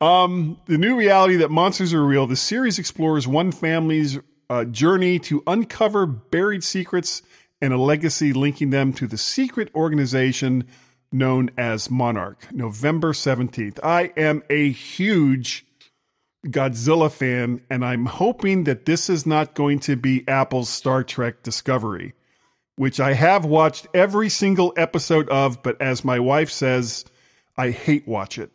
Um, the new reality that monsters are real. The series explores one family's uh, journey to uncover buried secrets and a legacy linking them to the secret organization known as Monarch. November 17th. I am a huge Godzilla fan, and I'm hoping that this is not going to be Apple's Star Trek Discovery, which I have watched every single episode of, but as my wife says, I hate watch it.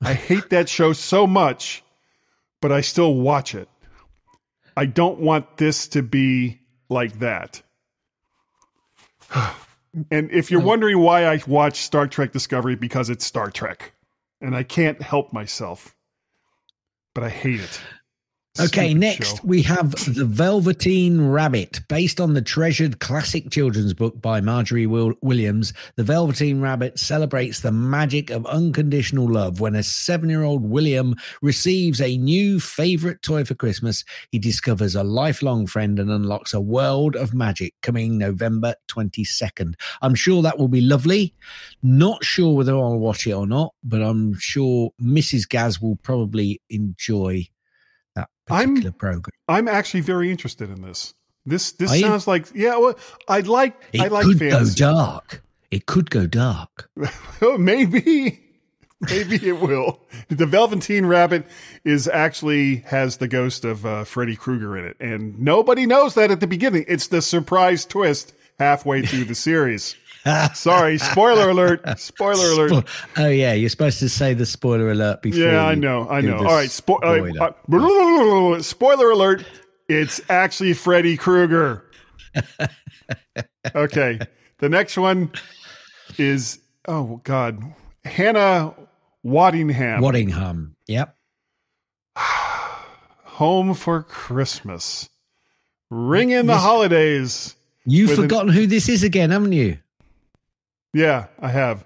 I hate that show so much, but I still watch it. I don't want this to be like that. and if you're hmm. wondering why I watch Star Trek Discovery, because it's Star Trek, and I can't help myself but I hate it. Okay, Stupid next show. we have The Velveteen Rabbit, based on the treasured classic children's book by Margery Will- Williams. The Velveteen Rabbit celebrates the magic of unconditional love. When a seven year old William receives a new favorite toy for Christmas, he discovers a lifelong friend and unlocks a world of magic coming November 22nd. I'm sure that will be lovely. Not sure whether I'll watch it or not, but I'm sure Mrs. Gaz will probably enjoy particular I'm, program. I'm actually very interested in this. This this Are sounds you? like yeah. Well, I'd like it I like could go dark. It could go dark. Maybe. Maybe it will. The Velveteen Rabbit is actually has the ghost of uh, Freddy Krueger in it, and nobody knows that at the beginning. It's the surprise twist halfway through the series. Sorry, spoiler alert. Spoiler alert. Oh yeah, you're supposed to say the spoiler alert before. Yeah, I know. I know. All right, spo- uh, uh, spoiler alert. It's actually Freddy Krueger. okay. The next one is oh god, Hannah Waddingham. Waddingham. Yep. Home for Christmas. Ring in the holidays. You've forgotten an- who this is again, haven't you? Yeah, I have.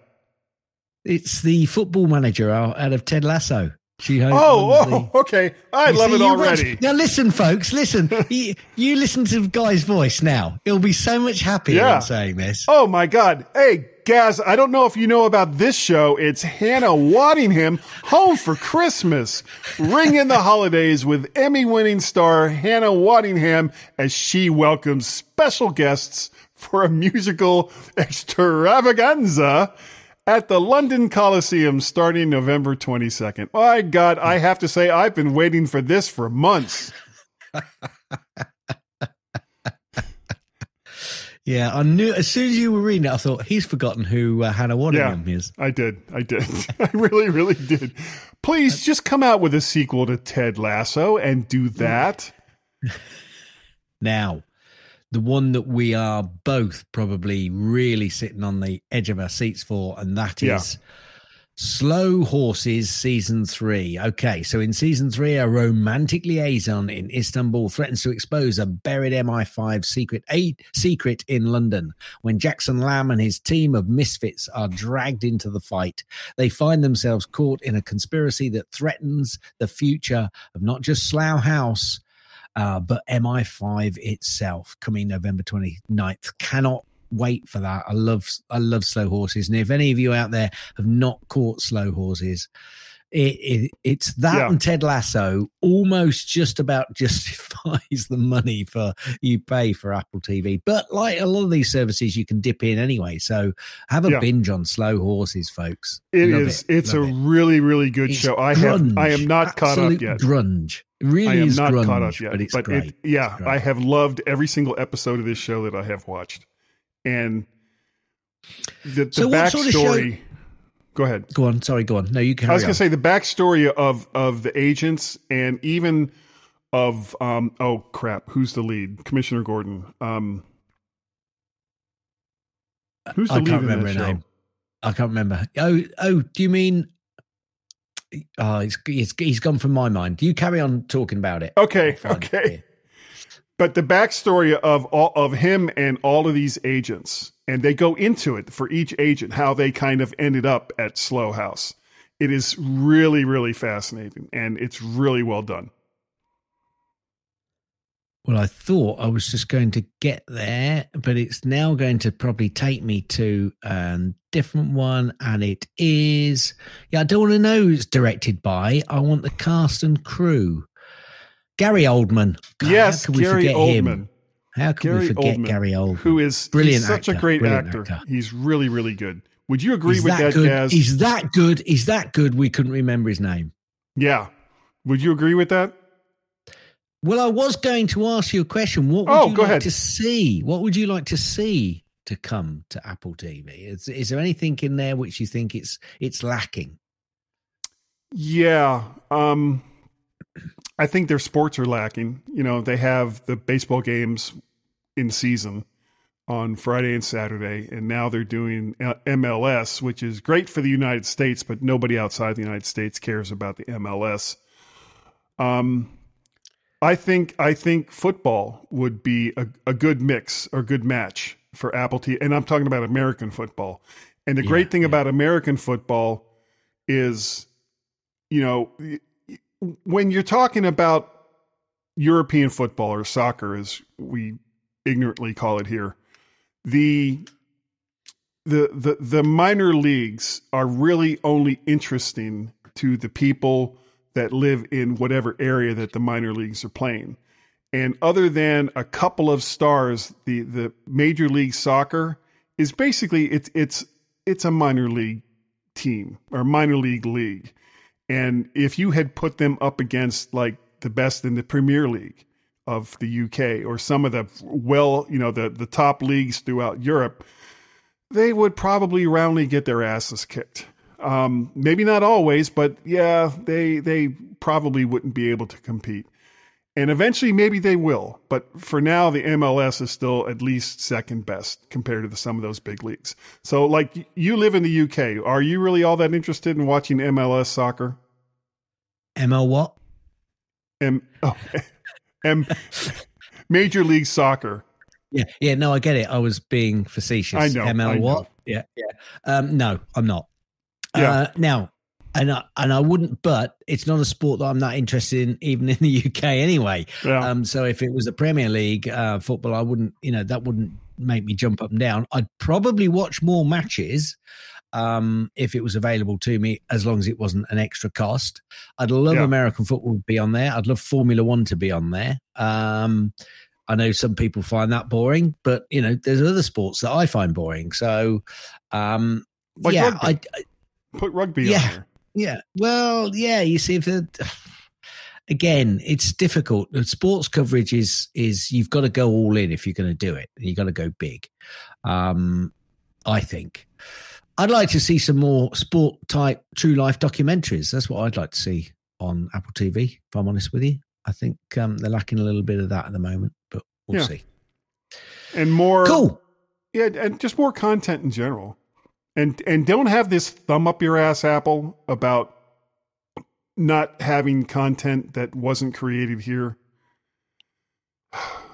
It's the football manager out of Ted Lasso. She oh, oh, okay. I love see, it already. Watch, now, listen, folks, listen. you, you, listen to the guy's voice now. He'll be so much happier yeah. saying this. Oh, my God. Hey, Gaz, I don't know if you know about this show. It's Hannah Waddingham, Home for Christmas. Ring in the holidays with Emmy winning star Hannah Waddingham as she welcomes special guests for a musical extravaganza at the London Coliseum starting November 22nd. My God, I have to say, I've been waiting for this for months. yeah, I knew as soon as you were reading it, I thought he's forgotten who uh, Hannah Waddingham yeah, is. I did. I did. I really, really did. Please just come out with a sequel to Ted Lasso and do that. now, the one that we are both probably really sitting on the edge of our seats for, and that is yeah. Slow Horses Season 3. Okay, so in Season 3, a romantic liaison in Istanbul threatens to expose a buried MI5 secret, a secret in London. When Jackson Lamb and his team of misfits are dragged into the fight, they find themselves caught in a conspiracy that threatens the future of not just Slough House, uh, but MI5 itself coming November 29th. Cannot wait for that. I love I love slow horses. And if any of you out there have not caught slow horses, it, it, it's that yeah. and Ted Lasso almost just about justifies the money for you pay for Apple TV. But like a lot of these services, you can dip in anyway. So have a yeah. binge on Slow Horses, folks. It Love is. It. It's Love a really, really good it's show. I grunge, have. I am not caught up yet. Grunge. It really I am not grunge, caught up yet. But, it's but great. It, yeah, it's I have loved every single episode of this show that I have watched, and the, the so backstory. Sort of show- Go ahead. Go on. Sorry, go on. No, you can. I was going to say the backstory of of the agents and even of um. Oh crap! Who's the lead? Commissioner Gordon. Um. Who's the I lead can't in remember that show? name. I can't remember. Oh, oh, do you mean? Oh, it's, it's he's gone from my mind. You carry on talking about it. Okay, it okay. But the backstory of all of him and all of these agents, and they go into it for each agent, how they kind of ended up at Slow House. It is really, really fascinating, and it's really well done. Well, I thought I was just going to get there, but it's now going to probably take me to a different one, and it is. Yeah, I don't want to know who it's directed by. I want the cast and crew. Gary Oldman. God, yes, how could we Gary forget Oldman. him? How can Gary we forget Oldman, Gary Oldman? who is Brilliant he's such a great actor. actor. He's really, really good. Would you agree He's with that, good. Gaz? He's that good. He's that good. We couldn't remember his name. yeah. Would you agree with that? Well, I was going to ask you a question. What would Oh, you like ahead. to see? What would you like to see to come to Apple TV? Is, is there anything in there which you think it's it's lacking? Yeah. Um, I think their sports are lacking. You know, they have the baseball games in season on Friday and Saturday, and now they're doing uh, MLS, which is great for the United States, but nobody outside the United States cares about the MLS. Um, I think I think football would be a, a good mix or good match for Apple TV, and I'm talking about American football. And the Yeah, great thing yeah. about American football is, you know, when you're talking about European football or soccer, as we ignorantly call it here, the the the the minor leagues are really only interesting to the people that live in whatever area that the minor leagues are playing. And other than a couple of stars, the the major league soccer is basically it's it's it's a minor league team or minor league league. And if you had put them up against like the best in the Premier League of the UK or some of the well, you know, the the top leagues throughout Europe, they would probably roundly get their asses kicked. Um, maybe not always, but yeah, they they probably wouldn't be able to compete. And eventually, maybe they will. But for now, the MLS is still at least second best compared to the, some of those big leagues. So, like, you live in the UK. Are you really all that interested in watching MLS soccer? ML what? M, oh, M, Major League Soccer. Yeah, yeah. No, I get it. I was being facetious. I know, ML I know. what? Yeah, yeah. Um, no, I'm not. Yeah. Uh, now, and I, and I wouldn't. But it's not a sport that I'm that interested in, even in the UK anyway. Yeah. Um, so if it was a Premier League uh, football, I wouldn't, you know, that wouldn't make me jump up and down. I'd probably watch more matches um, if it was available to me, as long as it wasn't an extra cost. I'd love Yeah. American football to be on there. I'd love Formula One to be on there. Um, I know some people find that boring, but you know, there's other sports that I find boring. So, um, Like yeah. I, I Put rugby Yeah. on there. yeah. Well, yeah. You see, if it, again, it's difficult. The Sports coverage is is you've got to go all in if you're going to do it, and you got to go big. Um, I think I'd like to see some more sport type true life documentaries. That's what I'd like to see on Apple TV. If I'm honest with you, I think um, they're lacking a little bit of that at the moment, but we'll Yeah. see. And more. Cool. Yeah, and just more content in general. And and don't have this thumb up your ass Apple about not having content that wasn't created here.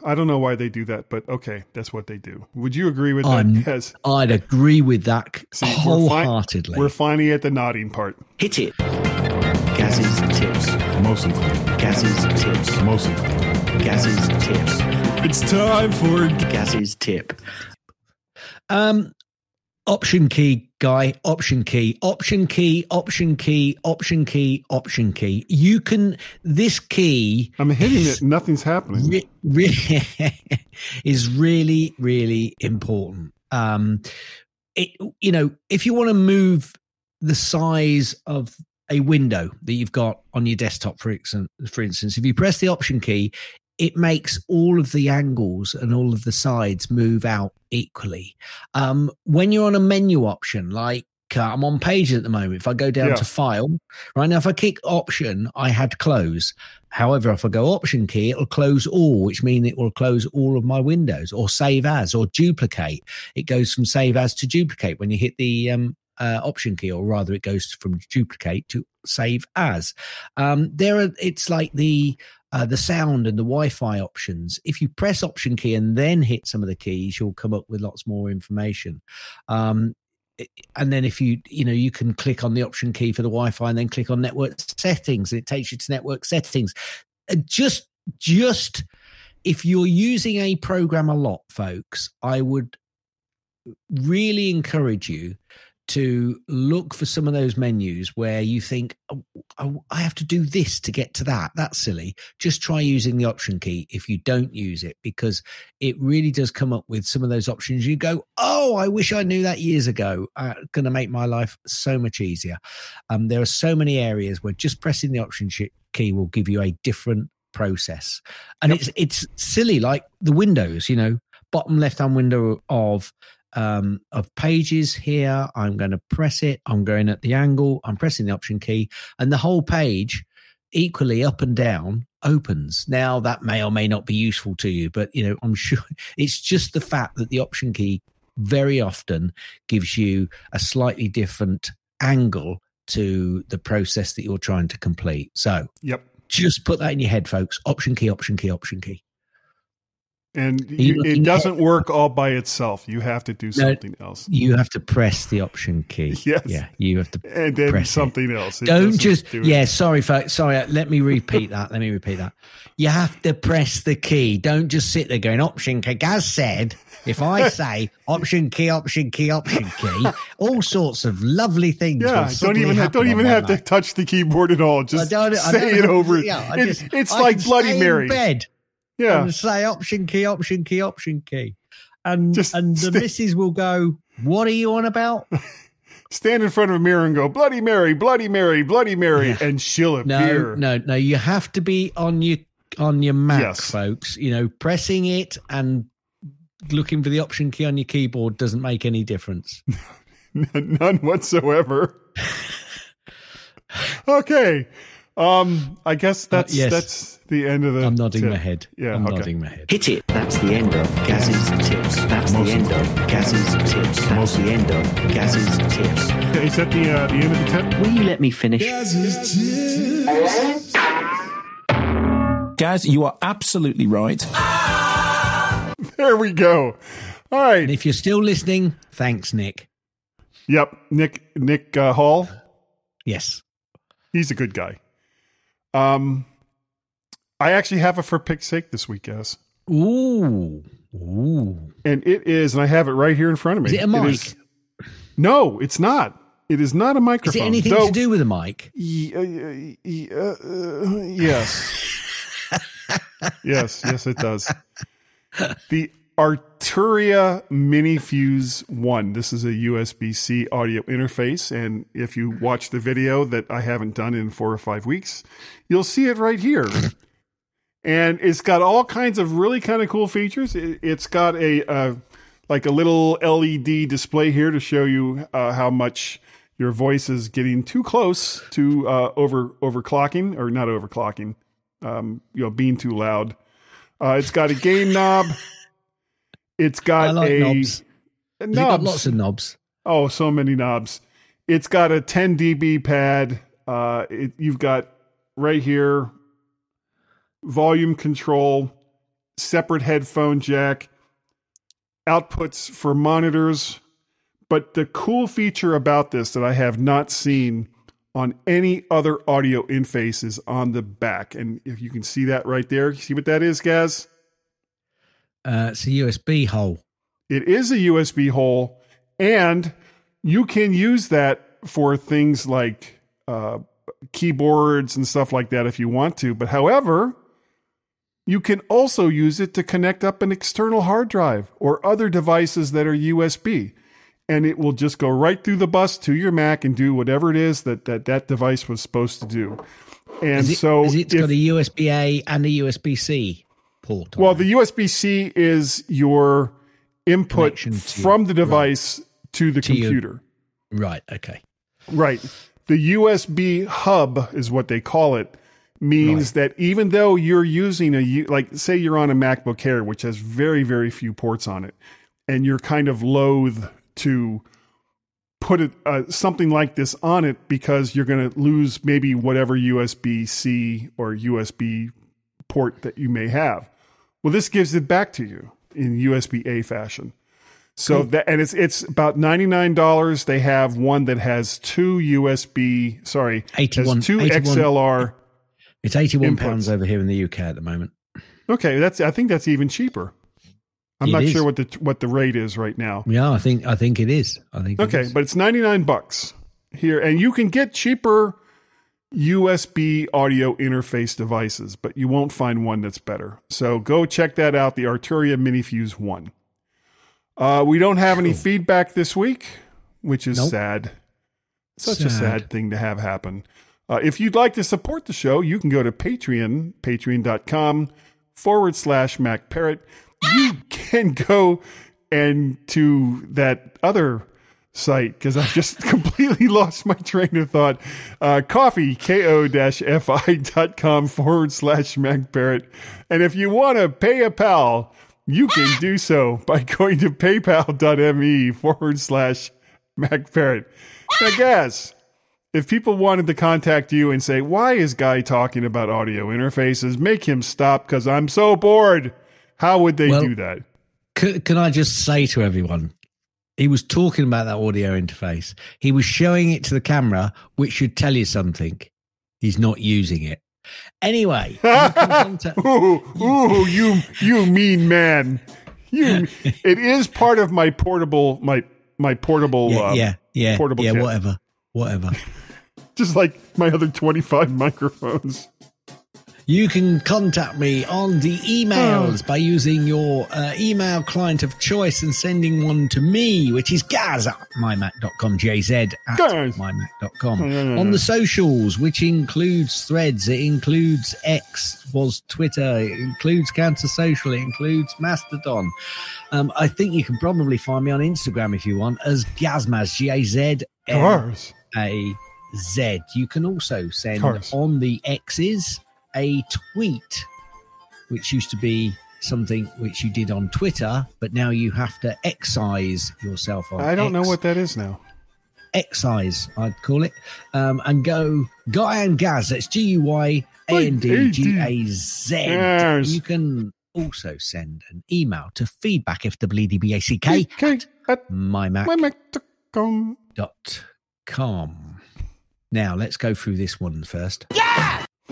I don't know why they do that, but okay, that's what they do. Would you agree with that? I'm- Yes. I'd agree with that See, we're fi- wholeheartedly. We're finally at the nodding part. Hit it. Gaz's tips. Most of them. Gaz's tips. Most of them. Gaz's tips. It's time for Gaz's tip. Um, option key, guy. Option key. Option key. Option key. Option key. Option key. You can. This key I'm hitting it, nothing's happening. re- re- is really, really important. Um, it, you know, if you want to move the size of a window that you've got on your desktop, for instance, for instance, if you press the option key, it makes all of the angles and all of the sides move out equally. Um, when you're on a menu option, like uh, I'm on pages at the moment. If I go down Yeah. to file, right now, if I kick option, I had close. However, if I go option key, it'll close all, which means it will close all of my windows or save as or duplicate. It goes from save as to duplicate when you hit the um, uh, option key, or rather, it goes from duplicate to save as. Um, there are, it's like the uh, the sound and the Wi-Fi options. If you press Option key and then hit some of the keys, you'll come up with lots more information. Um, and then if you you know you can click on the Option key for the Wi-Fi and then click on Network Settings, and it takes you to Network Settings. Uh, just just if you're using a program a lot, folks, I would really encourage you to look for some of those menus where you think "Oh, I I have to do this to get to that. That's silly. Just try using the option key if you don't use it because it really does come up with some of those options. You go, oh, I wish I knew that years ago. Uh, going to make my life so much easier. Um, there are so many areas where just pressing the option key will give you a different process, and Yep. it's it's silly like the windows. You know, bottom left hand window of um, of pages here. I'm going to press it. I'm going at the angle. I'm pressing the option key, and the whole page, equally up and down, opens. Now that may or may not be useful to you, but you know I'm sure it's just the fact that the option key very often gives you a slightly different angle to the process that you're trying to complete. So Yep. just put that in your head, folks. Option key, option key, option key. And you it doesn't work all by itself. You have to do something else. You have to press the option key. Yes. Yeah, you have to And then press it. something else. It Don't just do it. yeah. Sorry, folks. Sorry. uh, Let me repeat that. Let me repeat that. You have to press the key. Don't just sit there going option key. Gaz said, if I say option key, option key, option key, all sorts of lovely things. Yeah, don't even have, don't even have to touch the keyboard at all. I Just say it over. Yeah, just- it's I like Bloody Mary. bed Yeah, and say option key, option key, option key, and Just and the stay- missus will go, "What are you on about?" stand in front of a mirror and go Bloody Mary, Bloody Mary, Bloody Mary, Yeah. and she'll No, appear. no, no. You have to be on your on your Mac, Yes. folks. You know, pressing it and looking for the option key on your keyboard doesn't make any difference. None whatsoever. okay. Um, I guess that's Uh, yes. that's the end of the. I'm nodding tip. my head. Yeah, I'm okay. nodding my head. Hit it. That's the end of Gaz's tips. That's the end of Gaz's tips. That's the end of Gaz's tips. Is that the uh, the end of the tip? Will you let me finish? Gaz, you are absolutely right. There we go. All right. And if you're still listening, thanks, Nick. Yep. Nick Nick uh, Hall. Yes. He's a good guy. Um, I actually have a for pick's sake this week, guys, Ooh. Ooh. and it is, and I have it right here in front of me. Is it a mic? is- no, it's not. It is not a microphone. Is it anything though- to do with a mic? Ye- uh, uh, uh, yes. yes, yes, it does. The Arturia MiniFuse 1. This is a USB C audio interface. And if you watch the video that I haven't done in four or five weeks, you'll see it right here. And it's got all kinds of really kind of cool features. It, it's got a uh, like a little LED display here to show you uh, how much your voice is getting too close to uh, over overclocking or not overclocking, um, you know, being too loud. Uh, it's got a gain knob. It's got like a knobs. It got knobs. lots of knobs? Oh, so many knobs. It's got a 10 dB pad. Uh, it, you've got right here volume control, separate headphone jack, outputs for monitors. But the cool feature about this that I have not seen on any other audio interface is on the back. And if you can see that right there, see what that is, Gaz? Uh, it's a USB hole. It is a USB hole, and you can use that for things like uh, keyboards and stuff like that if you want to. But however, you can also use it to connect up an external hard drive or other devices that are USB. And it will just go right through the bus to your Mac and do whatever it is that that, that device was supposed to do. And it, so, is it if- got a USB A and a USB C port? well, the USB C is your input from the device to the To your- computer. Right. Okay. Right. The USB hub is what they call it. Means that even though you're using a like say you're on a MacBook Air which has very very few ports on it and you're kind of loath to put it uh, something like this on it because you're going to lose maybe whatever USB C or USB port that you may have. Well, this gives it back to you in USB A fashion. So that and it's it's about ninety nine dollars. They have one that has two USB. Sorry, has 81 two 81 XLR. It's eighty-one pounds over here in the UK at the moment. Okay, that's I think that's even cheaper. I'm It not is. sure what the what the rate is right now. Yeah, I think I think it is. I think. Okay, is. but it's 99 bucks here and you can get cheaper USB audio interface devices, but you won't find one that's better. So go check that out, the Arturia MiniFuse 1. Uh, we don't have any feedback this week, which is Nope. sad. Such a Sad. sad thing to have happen. Uh, if you'd like to support the show, you can go to Patreon, patreon.com forward slash MacParrot. You can go and to that other site because I've just completely lost my train of thought. Uh, coffee, ko-fi.com forward slash Mac Parrot. And if you want to pay a pal, you can do so by going to paypal.me forward slash Mac Parrot. Now, guys, if people wanted to contact you and say, why is Guy talking about audio interfaces? Make him stop because I'm so bored. How would they Well- do that? Can, can I just say to everyone, he was talking about that audio interface. He was showing it to the camera, which should tell you something. He's not using it. Anyway, contact- Ooh, ooh, you, you mean man. You, it is part of my portable, my, my portable, yeah, uh, yeah, yeah, portable yeah, kit. whatever, whatever. just like my other 25 microphones. You can contact me on the emails by using your uh, email client of choice and sending one to me, which is gaz at mymac.com, jz at Gaz. mymac.com. Mm. On the socials, which includes threads, it includes X, was Twitter, it includes Counter Social, it includes Mastodon. Um, I think you can probably find me on Instagram if you want as Gazmaz, G A Z M a Z. You can also send Cars. on the X's a tweet, which used to be something which you did on Twitter, but now you have to excise yourself on. I don't know what that is now. excise, I'd call it, um, and go Guy and Gaz. That's G U Y A N D G A Z. You can also send an email to feedback if WDBACK Okay. At mymac mymac.com. dot com. Now let's go through this one first.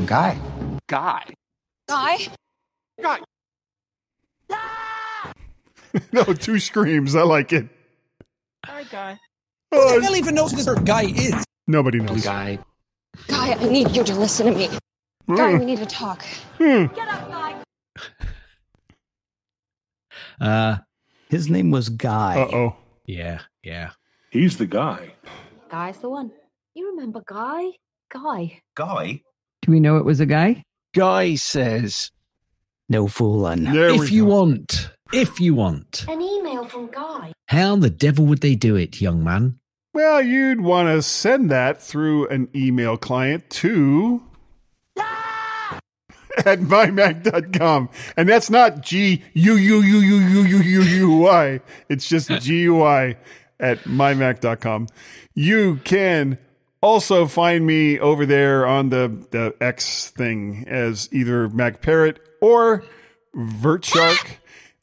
Guy. Guy. Guy. Guy. No, two screams. I like it. Hi, Guy. Oh, hell even knows who this guy is? nobody knows. Guy. Guy, I need you to listen to me. Guy, Mm. we need to talk. Hmm. Uh, His name was Guy. Uh-oh. yeah, yeah. He's the guy. Guy's the one. You remember Guy? Guy. Guy? Do we know it was a guy? Guy says. No fooling. There we if you go. want, if you want, An email from Guy. how the devil would they do it, young man? Well, you'd want to send that through an email client to at mymac.com. And that's not G U U U U U U U U Y. It's just G U I at mymac.com. You can also find me over there on the, the X thing as either Mac Parrot or VertShark.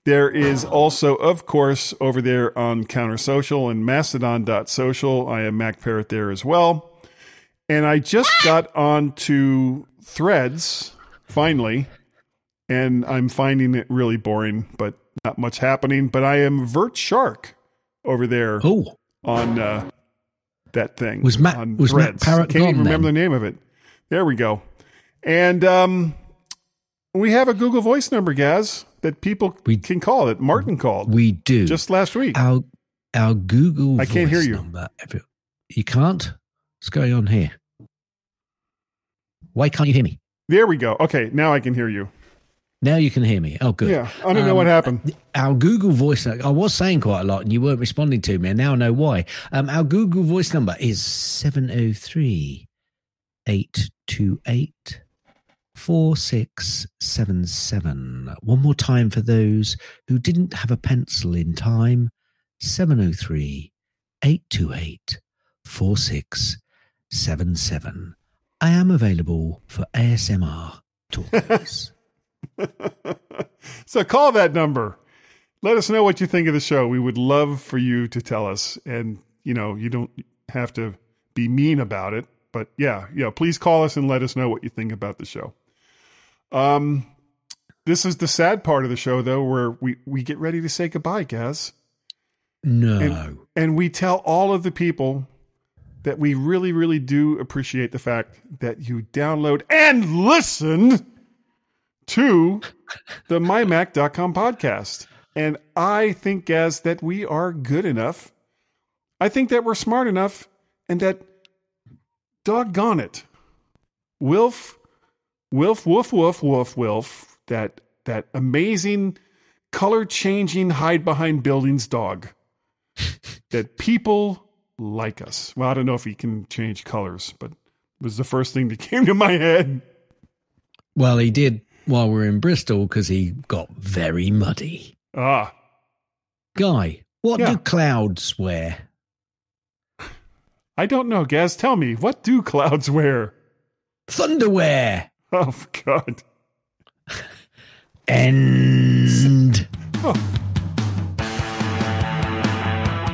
There is also, of course, over there on Counter Social and Mastodon.social. I am Mac Parrot there as well. And I just got onto Threads finally, and I'm finding it really boring, but not much happening. But I am Vert Shark over there Oh, on uh, that thing. Was Matt- on was Matt Threads. Parrot Can't even gone remember then? the name of it. There we go. And um, we have a Google Voice number, Gaz, that people We- can call. It Martin called we do. just last week. our our Google. I can't hear you. Number. You can't. What's going on here? Why can't you hear me? There we go. Okay, now I can hear you. Now you can hear me. Oh, good. Yeah, I don't know Um, what happened. Our Google voice, I was saying quite a lot and you weren't responding to me, and now I know why. Um, our Google voice number is 703 828 4677. One more time for those who didn't have a pencil in time 703 828 4677. I am available for ASMR talks. so call that number. Let us know what you think of the show. We would love for you to tell us. And, you know, you don't have to be mean about it. But yeah, yeah, please call us and let us know what you think about the show. Um, this is the sad part of the show, though, where we, we get ready to say goodbye, Gaz. no. And, and we tell all of the people that we really, really do appreciate the fact that you download and listen to the mymac.com podcast. And I think, Gaz, that we are good enough. I think that we're smart enough and that, doggone it, Wilf, Wilf, Woof, Woof, Woof, Wilf, that, that amazing color changing hide behind buildings dog that people like us. Well, I don't know if he can change colors, but it was the first thing that came to my head. Well, he did while we are in Bristol because he got very muddy. Ah, Guy, what Yeah. do clouds wear? I don't know, Gaz. Tell me, what do clouds wear? Thunderwear. Oh, God. End.